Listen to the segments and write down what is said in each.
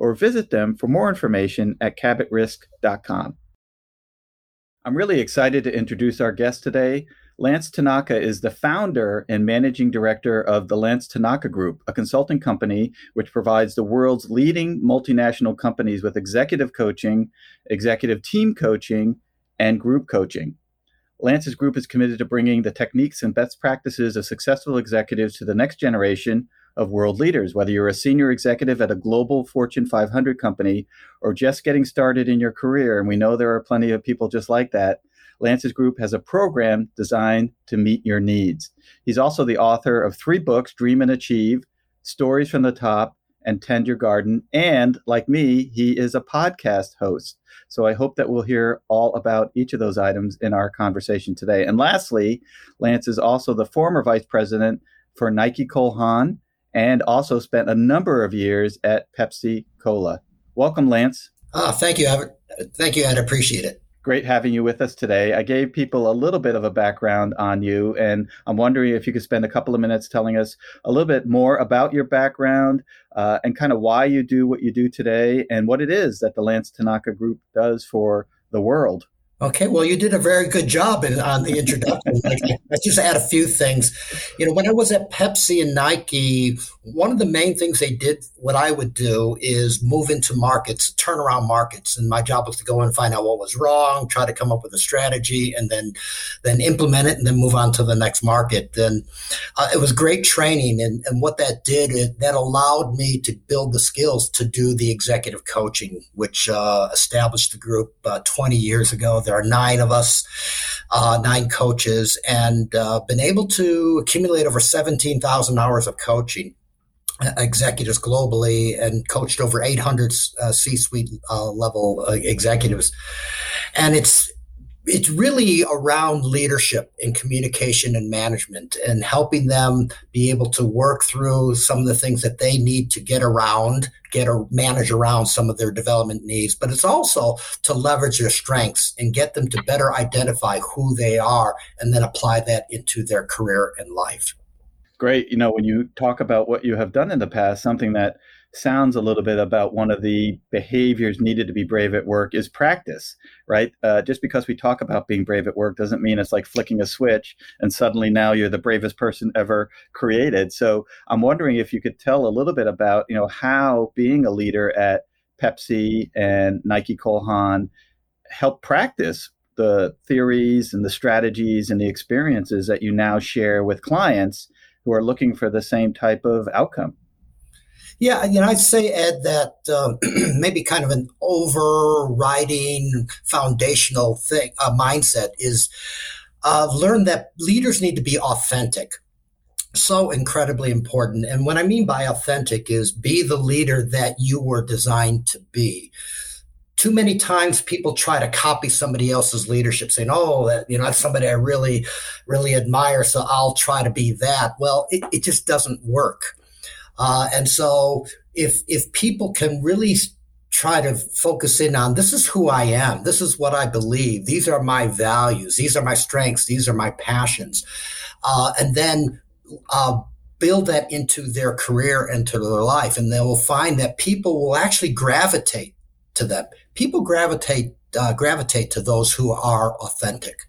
or visit them for more information at cabotrisk.com. I'm really excited to introduce our guest today. Lance Tanaka is the founder and managing director of the Lance Tanaka Group, a consulting company which provides the world's leading multinational companies with executive coaching, executive team coaching, and group coaching. Lance's group is committed to bringing the techniques and best practices of successful executives to the next generation of world leaders, whether you're a senior executive at a global Fortune 500 company or just getting started in your career. And we know there are plenty of people just like that. Lance's group has a program designed to meet your needs. He's also the author of three books Dream and Achieve, Stories from the Top, and Tend Your Garden. And like me, he is a podcast host. So I hope that we'll hear all about each of those items in our conversation today. And lastly, Lance is also the former vice president for Nike Cole Haan and also spent a number of years at Pepsi Cola. Welcome, Lance. Ah, thank you. Thank you. I'd appreciate it. Great having you with us today. I gave people a little bit of a background on you, and I'm wondering if you could spend a couple of minutes telling us a little bit more about your background uh, and kind of why you do what you do today and what it is that the Lance Tanaka Group does for the world. Okay, well, you did a very good job in, on the introduction. Let's just add a few things. You know, when I was at Pepsi and Nike, one of the main things they did, what I would do is move into markets, turn around markets, and my job was to go and find out what was wrong, try to come up with a strategy, and then then implement it, and then move on to the next market. And uh, it was great training, and, and what that did, it, that allowed me to build the skills to do the executive coaching, which uh, established the group uh, 20 years ago. There are nine of us, uh, nine coaches, and uh, been able to accumulate over 17,000 hours of coaching executives globally and coached over 800 uh, C-suite uh, level uh, executives. And it's it's really around leadership and communication and management and helping them be able to work through some of the things that they need to get around, get or manage around some of their development needs. But it's also to leverage their strengths and get them to better identify who they are and then apply that into their career and life. Great. You know, when you talk about what you have done in the past, something that sounds a little bit about one of the behaviors needed to be brave at work is practice, right? Uh, just because we talk about being brave at work doesn't mean it's like flicking a switch and suddenly now you're the bravest person ever created. So I'm wondering if you could tell a little bit about, you know, how being a leader at Pepsi and Nike Cole Haan help practice the theories and the strategies and the experiences that you now share with clients who are looking for the same type of outcome. Yeah, you know, I'd say Ed that um, maybe kind of an overriding foundational thing, uh, mindset is uh, learn that leaders need to be authentic. So incredibly important. And what I mean by authentic is be the leader that you were designed to be too many times people try to copy somebody else's leadership saying oh that you know that's somebody i really really admire so i'll try to be that well it, it just doesn't work uh, and so if if people can really try to focus in on this is who I am. This is what I believe. These are my values. These are my strengths. These are my passions. Uh, and then uh, build that into their career and to their life. And they will find that people will actually gravitate to them. People gravitate uh, gravitate to those who are authentic.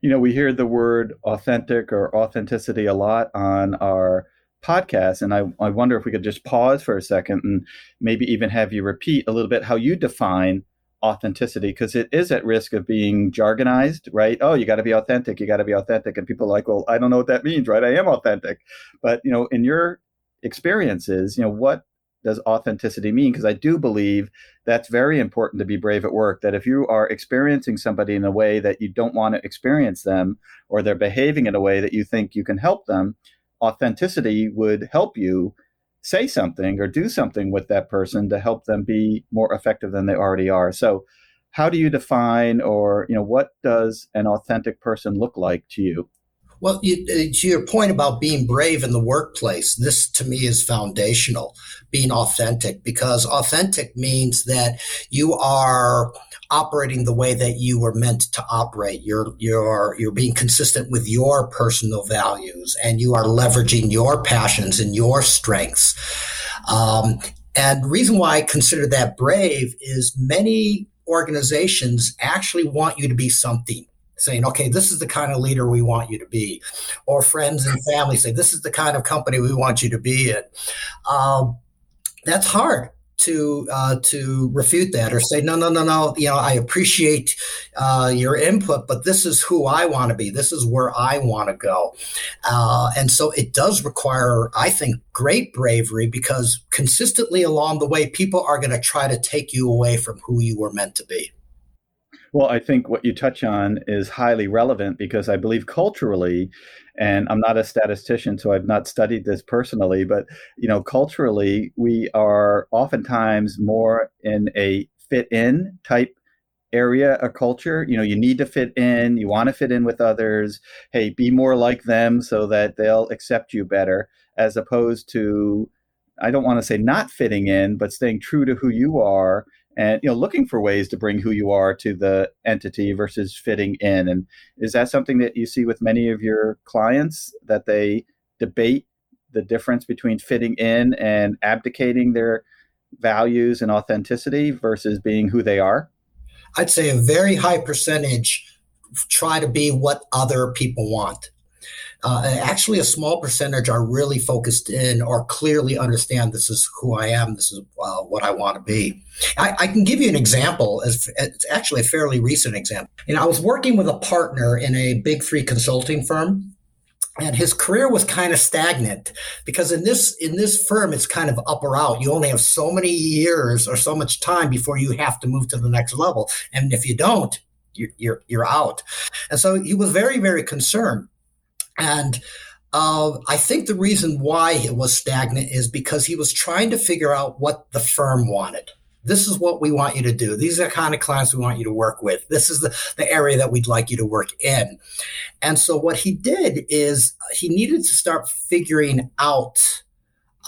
You know, we hear the word authentic or authenticity a lot on our podcast. And I, I wonder if we could just pause for a second and maybe even have you repeat a little bit how you define authenticity because it is at risk of being jargonized, right? Oh, you got to be authentic. You got to be authentic. And people are like, well, I don't know what that means, right? I am authentic. But, you know, in your experiences, you know, what does authenticity mean? Because I do believe that's very important to be brave at work. That if you are experiencing somebody in a way that you don't want to experience them, or they're behaving in a way that you think you can help them, authenticity would help you say something or do something with that person to help them be more effective than they already are. So, how do you define or you know what does an authentic person look like to you? Well, you, uh, to your point about being brave in the workplace, this to me is foundational, being authentic, because authentic means that you are operating the way that you were meant to operate. You're, you're, you're being consistent with your personal values and you are leveraging your passions and your strengths. Um, and the reason why I consider that brave is many organizations actually want you to be something saying, okay, this is the kind of leader we want you to be. Or friends and family say, this is the kind of company we want you to be in. Um, that's hard to uh, to refute that or say no no no no you know I appreciate uh, your input but this is who I want to be this is where I want to go uh, and so it does require I think great bravery because consistently along the way people are going to try to take you away from who you were meant to be. Well, I think what you touch on is highly relevant because I believe culturally, and I'm not a statistician, so I've not studied this personally, but you know, culturally, we are oftentimes more in a fit in type area a culture. You know you need to fit in you want to fit in with others. Hey be more like them so that they'll accept you better as opposed to i don't want to say not fitting in but staying true to who you are and you know looking for ways to bring who you are to the entity versus fitting in. And is that something that you see with many of your clients that they debate the difference between fitting in and abdicating their values and authenticity versus being who they are? I'd say a very high percentage try to be what other people want uh, actually, a small percentage are really focused in or clearly understand this is who I am, this is uh, what I want to be. I, I, can give you an example. It's actually a fairly recent example. Know, I was working with a partner in a big three consulting firm and his career was kind of stagnant because in this in this firm it's kind of up or out you only have so many years or so much time before you have to move to the next level and if you don't you're you're, you're out and so he was very very concerned and uh, I think the reason why it was stagnant is because he was trying to figure out what the firm wanted. This is what we want you to do. These are the kind of clients we want you to work with. This is the, the area that we'd like you to work in. And so what he did is he needed to start figuring out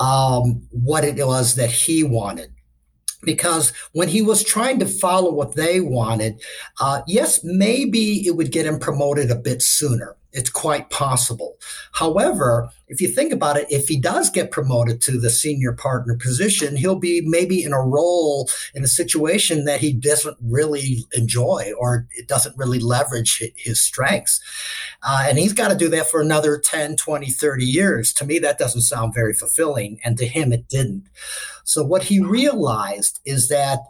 um, what it was that he wanted because when he was trying to follow what they wanted, uh, yes, maybe it would get him promoted a bit sooner. It's quite possible. However, if you think about it, if he does get promoted to the senior partner position, he'll be maybe in a role in a situation that he doesn't really enjoy or it doesn't really leverage his strengths. Uh, and he's got to do that for another 10, 20, 30 years. To me, that doesn't sound very fulfilling. And to him, it didn't. So what he realized is that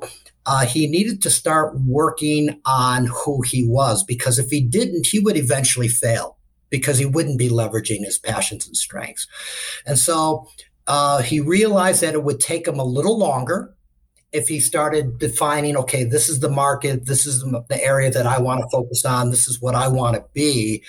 uh, he needed to start working on who he was because if he didn't, he would eventually fail because he wouldn't be leveraging his passions and strengths. And so uh, he realized that it would take him a little longer if he started defining, okay, this is the market, this is the area that I want to focus on, this is what I want to be.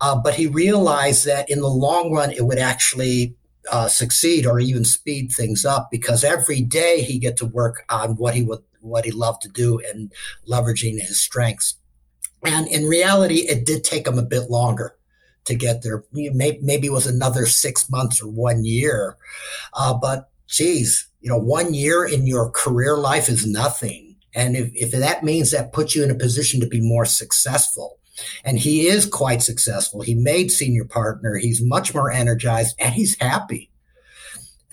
Uh, but he realized that in the long run, it would actually uh, succeed or even speed things up because every day he get to work on what he would what he loved to do and leveraging his strengths. And in reality, it did take him a bit longer to get there. Maybe, maybe was another six months or one year. Uh, but geez, you know, one year in your career life is nothing. And if, if that means that puts you in a position to be more successful, and he is quite successful. He made senior partner. He's much more energized and he's happy.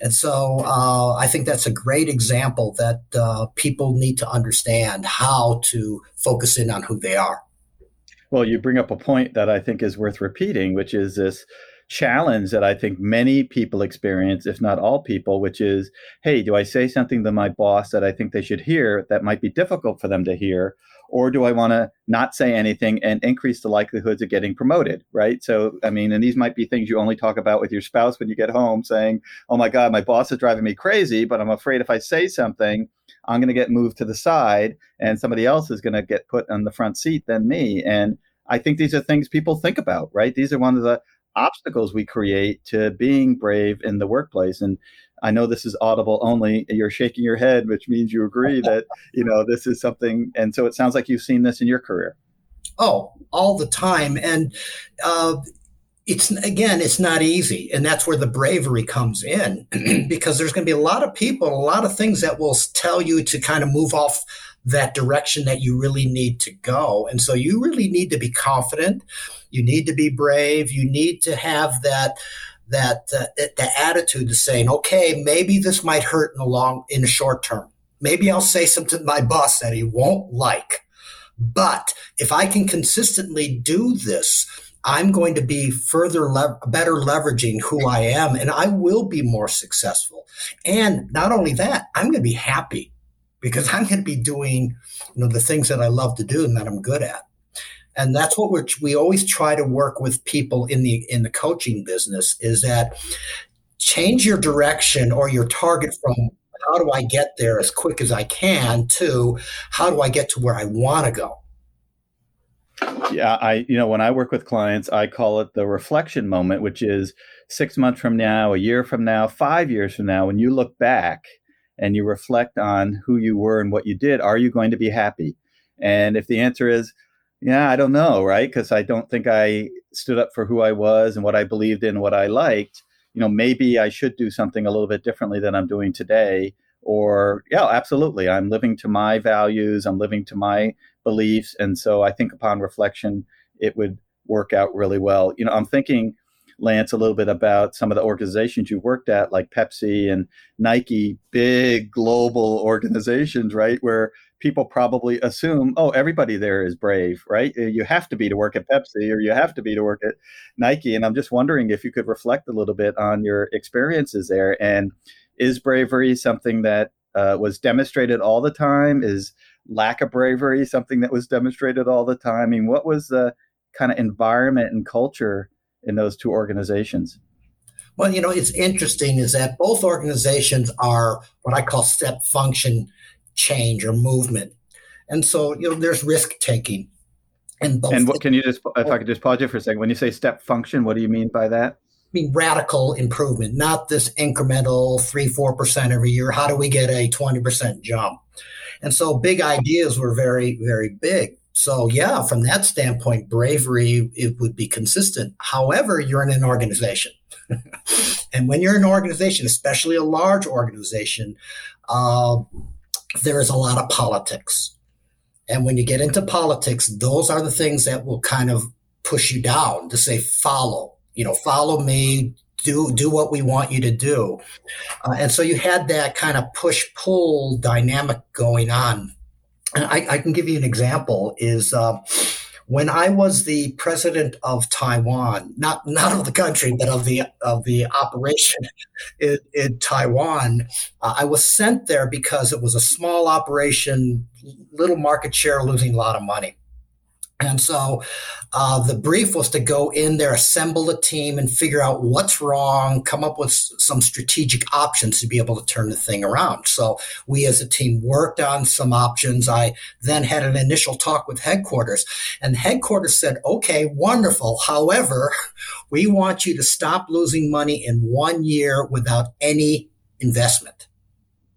And so uh, I think that's a great example that uh, people need to understand how to focus in on who they are. Well, you bring up a point that I think is worth repeating, which is this challenge that I think many people experience, if not all people, which is hey, do I say something to my boss that I think they should hear that might be difficult for them to hear? or do I want to not say anything and increase the likelihoods of getting promoted, right? So, I mean, and these might be things you only talk about with your spouse when you get home, saying, "Oh my God, my boss is driving me crazy," but I'm afraid if I say something, I'm going to get moved to the side, and somebody else is going to get put on the front seat than me. And I think these are things people think about, right? These are one of the obstacles we create to being brave in the workplace. And I know this is audible only. You're shaking your head, which means you agree that you know this is something. And so it sounds like you've seen this in your career. Oh, all the time, and uh, it's again, it's not easy, and that's where the bravery comes in, because there's going to be a lot of people, a lot of things that will tell you to kind of move off that direction that you really need to go, and so you really need to be confident. You need to be brave. You need to have that that uh, the attitude is saying, okay, maybe this might hurt in the long, in the short term. Maybe I'll say something to my boss that he won't like. But if I can consistently do this, I'm going to be further, le- better leveraging who I am and I will be more successful. And not only that, I'm going to be happy because I'm going to be doing, you know, the things that I love to do and that I'm good at and that's what we're, we always try to work with people in the in the coaching business is that change your direction or your target from how do I get there as quick as I can to how do I get to where I want to go. Yeah, I you know when I work with clients, I call it the reflection moment, which is six months from now, a year from now, five years from now, when you look back and you reflect on who you were and what you did, are you going to be happy? And if the answer is yeah, I don't know, right? Because I don't think I stood up for who I was and what I believed in, what I liked. You know, maybe I should do something a little bit differently than I'm doing today. Or, yeah, absolutely. I'm living to my values, I'm living to my beliefs. And so I think upon reflection, it would work out really well. You know, I'm thinking, Lance, a little bit about some of the organizations you worked at, like Pepsi and Nike, big global organizations, right? Where people probably assume, oh, everybody there is brave, right? You have to be to work at Pepsi or you have to be to work at Nike. And I'm just wondering if you could reflect a little bit on your experiences there. And is bravery something that uh, was demonstrated all the time? Is lack of bravery something that was demonstrated all the time? I mean, what was the kind of environment and culture in those two organizations? Well, you know, it's interesting is that both organizations are what I call step function change or movement. And so, you know, there's risk taking. And both. And what can you just, if I could just pause you for a second, when you say step function, what do you mean by that? I mean radical improvement, not this incremental three, four percent every year. How do we get a twenty percent jump? And so, big ideas were very, very big. So, yeah, from that standpoint, bravery it would be consistent. However, you're in an organization, and when you're in an organization, especially a large organization, uh, there is a lot of politics. And when you get into politics, those are the things that will kind of push you down to say, follow, you know, follow me, do, do what we want you to do. Uh, and so you had that kind of push pull dynamic going on. And I, I, can give you an example is, uh, when I was the president of Taiwan, not not of the country, but of the of the operation in, in Taiwan, uh, I was sent there because it was a small operation, little market share, losing a lot of money. And so uh, the brief was to go in there, assemble a team, and figure out what's wrong, come up with some strategic options to be able to turn the thing around. So we as a team worked on some options. I then had an initial talk with headquarters, and headquarters said, okay, wonderful. However, we want you to stop losing money in one year without any investment.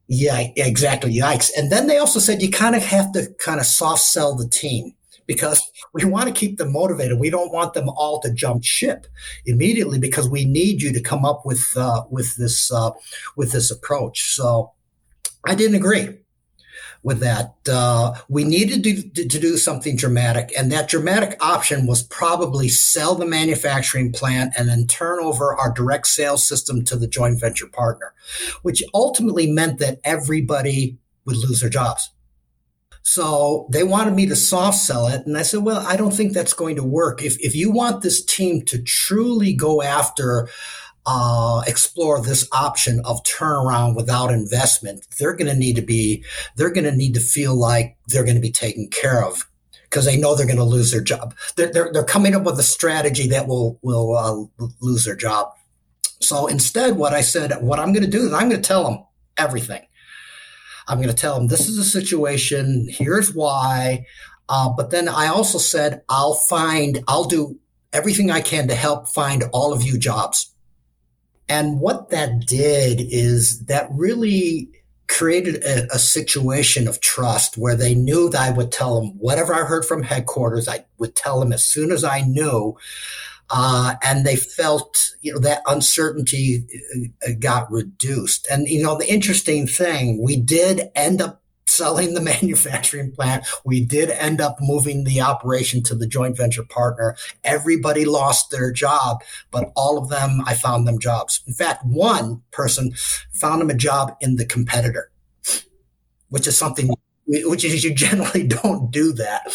Yeah, exactly. Yikes. And then they also said you kind of have to kind of soft sell the team because we want to keep them motivated. We don't want them all to jump ship immediately because we need you to come up with uh, with this uh, with this approach. So I didn't agree with that. Uh, we needed to, to, do something dramatic, and that dramatic option was probably sell the manufacturing plant and then turn over our direct sales system to the joint venture partner, which ultimately meant that everybody would lose their jobs. So they wanted me to soft sell it. And I said, well, I don't think that's going to work. If, if you want this team to truly go after uh, explore this option of turnaround without investment, they're going to need to be, they're going to need to feel like they're going to be taken care of because they know they're going to lose their job. They're, they're, they're, coming up with a strategy that will, will uh, lose their job. So instead, what I said, what I'm going to do is I'm going to tell them everything. I'm going to tell them this is a situation. Here's why. Uh, but then I also said, I'll find, I'll do everything I can to help find all of you jobs. And what that did is that really created a, a, situation of trust where they knew that I would tell them whatever I heard from headquarters, I would tell them as soon as I knew. Uh, and they felt, you know, that uncertainty uh, got reduced. And, you know, the interesting thing, we did end up selling the manufacturing plant. We did end up moving the operation to the joint venture partner. Everybody lost their job, but all of them, I found them jobs. In fact, one person found them a job in the competitor, which is something which is you generally don't do that.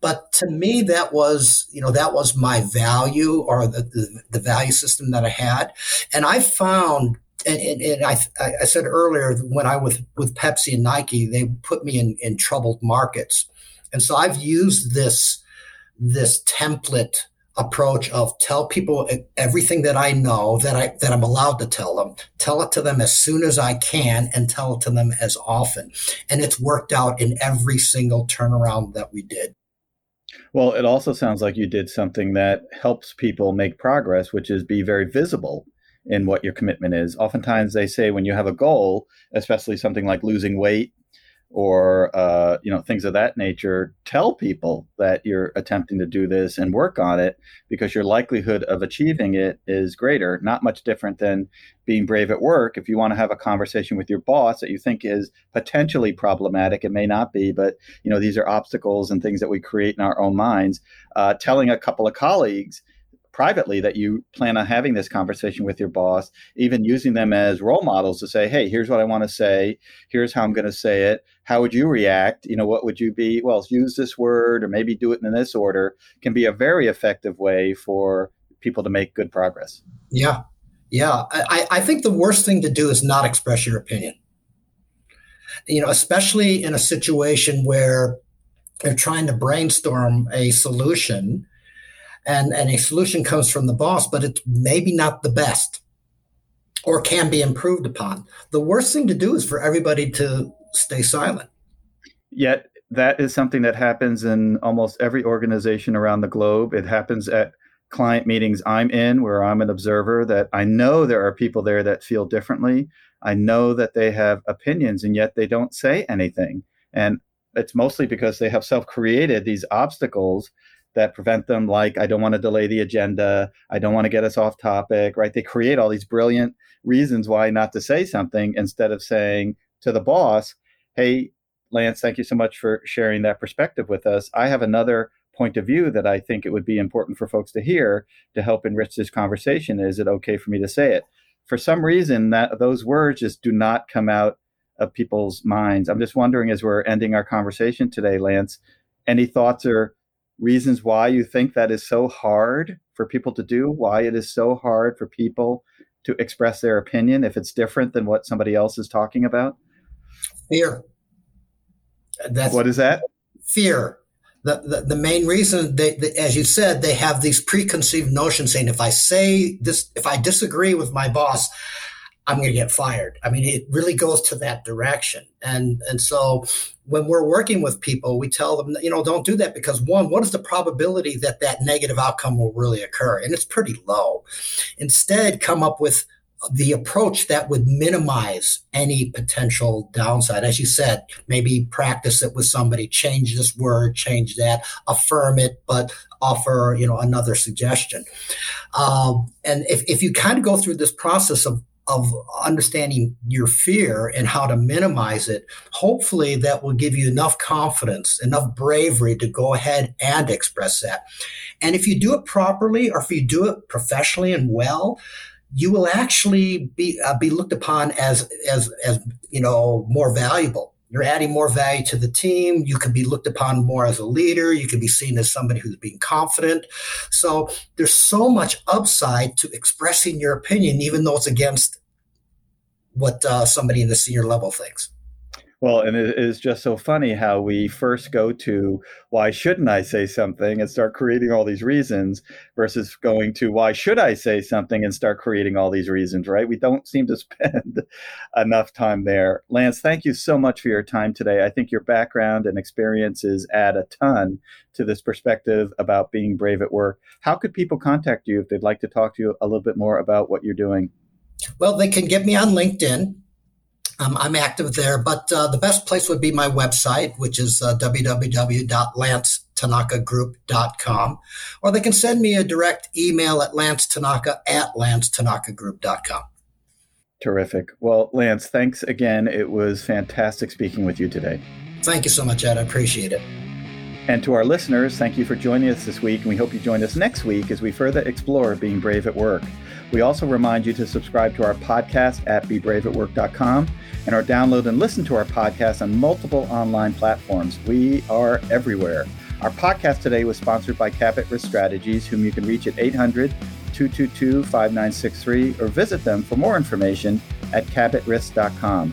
But to me, that was, you know, that was my value or the, the, the value system that I had. And I found and, and, and I, I, said earlier when I was with Pepsi and Nike, they put me in, in troubled markets, and so I've used this this template approach of tell people everything that I know that I that I'm allowed to tell them, tell it to them as soon as I can, and tell it to them as often, and it's worked out in every single turnaround that we did. Well, it also sounds like you did something that helps people make progress, which is be very visible in what your commitment is. Oftentimes, they say when you have a goal, especially something like losing weight or uh, you know things of that nature, tell people that you're attempting to do this and work on it because your likelihood of achieving it is greater. Not much different than being brave at work. If you want to have a conversation with your boss that you think is potentially problematic, it may not be, but you know these are obstacles and things that we create in our own minds. Uh, telling a couple of colleagues privately that you plan on having this conversation with your boss, even using them as role models to say, hey, here's what I want to say. Here's how I'm going to say it. How would you react? You know, what would you be? Well, use this word or maybe do it in this order can be a very effective way for people to make good progress. Yeah. Yeah. I, I think the worst thing to do is not express your opinion. You know, especially in a situation where they're trying to brainstorm a solution and, and a solution comes from the boss, but it's maybe not the best or can be improved upon. The worst thing to do is for everybody to stay silent. Yet that is something that happens in almost every organization around the globe. It happens at client meetings I'm in where I'm an observer that I know there are people there that feel differently. I know that they have opinions and yet they don't say anything. And it's mostly because they have self created these obstacles that prevent them like i don't want to delay the agenda i don't want to get us off topic right? They create all these brilliant reasons why not to say something instead of saying to the boss hey lance thank you so much for sharing that perspective with us. I have another point of view that i think it would be important for folks to hear to help enrich this conversation. Is it okay for me to say it? For some reason that those words just do not come out of people's minds. I'm just wondering as we're ending our conversation today lance any thoughts or reasons why you think that is so hard for people to do, why it is so hard for people to express their opinion if it's different than what somebody else is talking about? Fear. That's what is that? Fear. The, the, the main reason they, they, as you said, they have these preconceived notions saying if I say this, if I disagree with my boss, I'm going to get fired. I mean, it really goes to that direction. And, and so when we're working with people, we tell them, you know, don't do that because one, what is the probability that that negative outcome will really occur? And it's pretty low. Instead, come up with the approach that would minimize any potential downside. As you said, maybe practice it with somebody, change this word, change that, affirm it, but offer, you know, another suggestion. Um, and if, if you kind of go through this process of of understanding your fear and how to minimize it, hopefully that will give you enough confidence, enough bravery to go ahead and express that. And if you do it properly or if you do it professionally and well, you will actually be uh, be looked upon as as as you know more valuable. You're adding more value to the team. You can be looked upon more as a leader. You can be seen as somebody who's being confident. So there's so much upside to expressing your opinion, even though it's against what uh, somebody in the senior level thinks. Well, and it is just so funny how we first go to why shouldn't I say something and start creating all these reasons versus going to why should I say something and start creating all these reasons, right? We don't seem to spend enough time there. Lance, thank you so much for your time today. I think your background and experiences add a ton to this perspective about being brave at work. How could people contact you if they'd like to talk to you a little bit more about what you're doing? Well, they can get me on LinkedIn um, I'm active there, but uh, the best place would be my website, which is uh, www.lancetanakagroup.com, or they can send me a direct email at lancetanaka at lancetanakagroup.com. Terrific. Well, Lance, thanks again. It was fantastic speaking with you today. Thank you so much, Ed. I appreciate it. And to our listeners, thank you for joining us this week, and we hope you join us next week as we further explore being brave at work. We also remind you to subscribe to our podcast at bebraveatwork.com and or download and listen to our podcast on multiple online platforms. We are everywhere. Our podcast today was sponsored by Cabot Risk Strategies, whom you can reach at 800 222 5963 or visit them for more information at cabotrisk.com.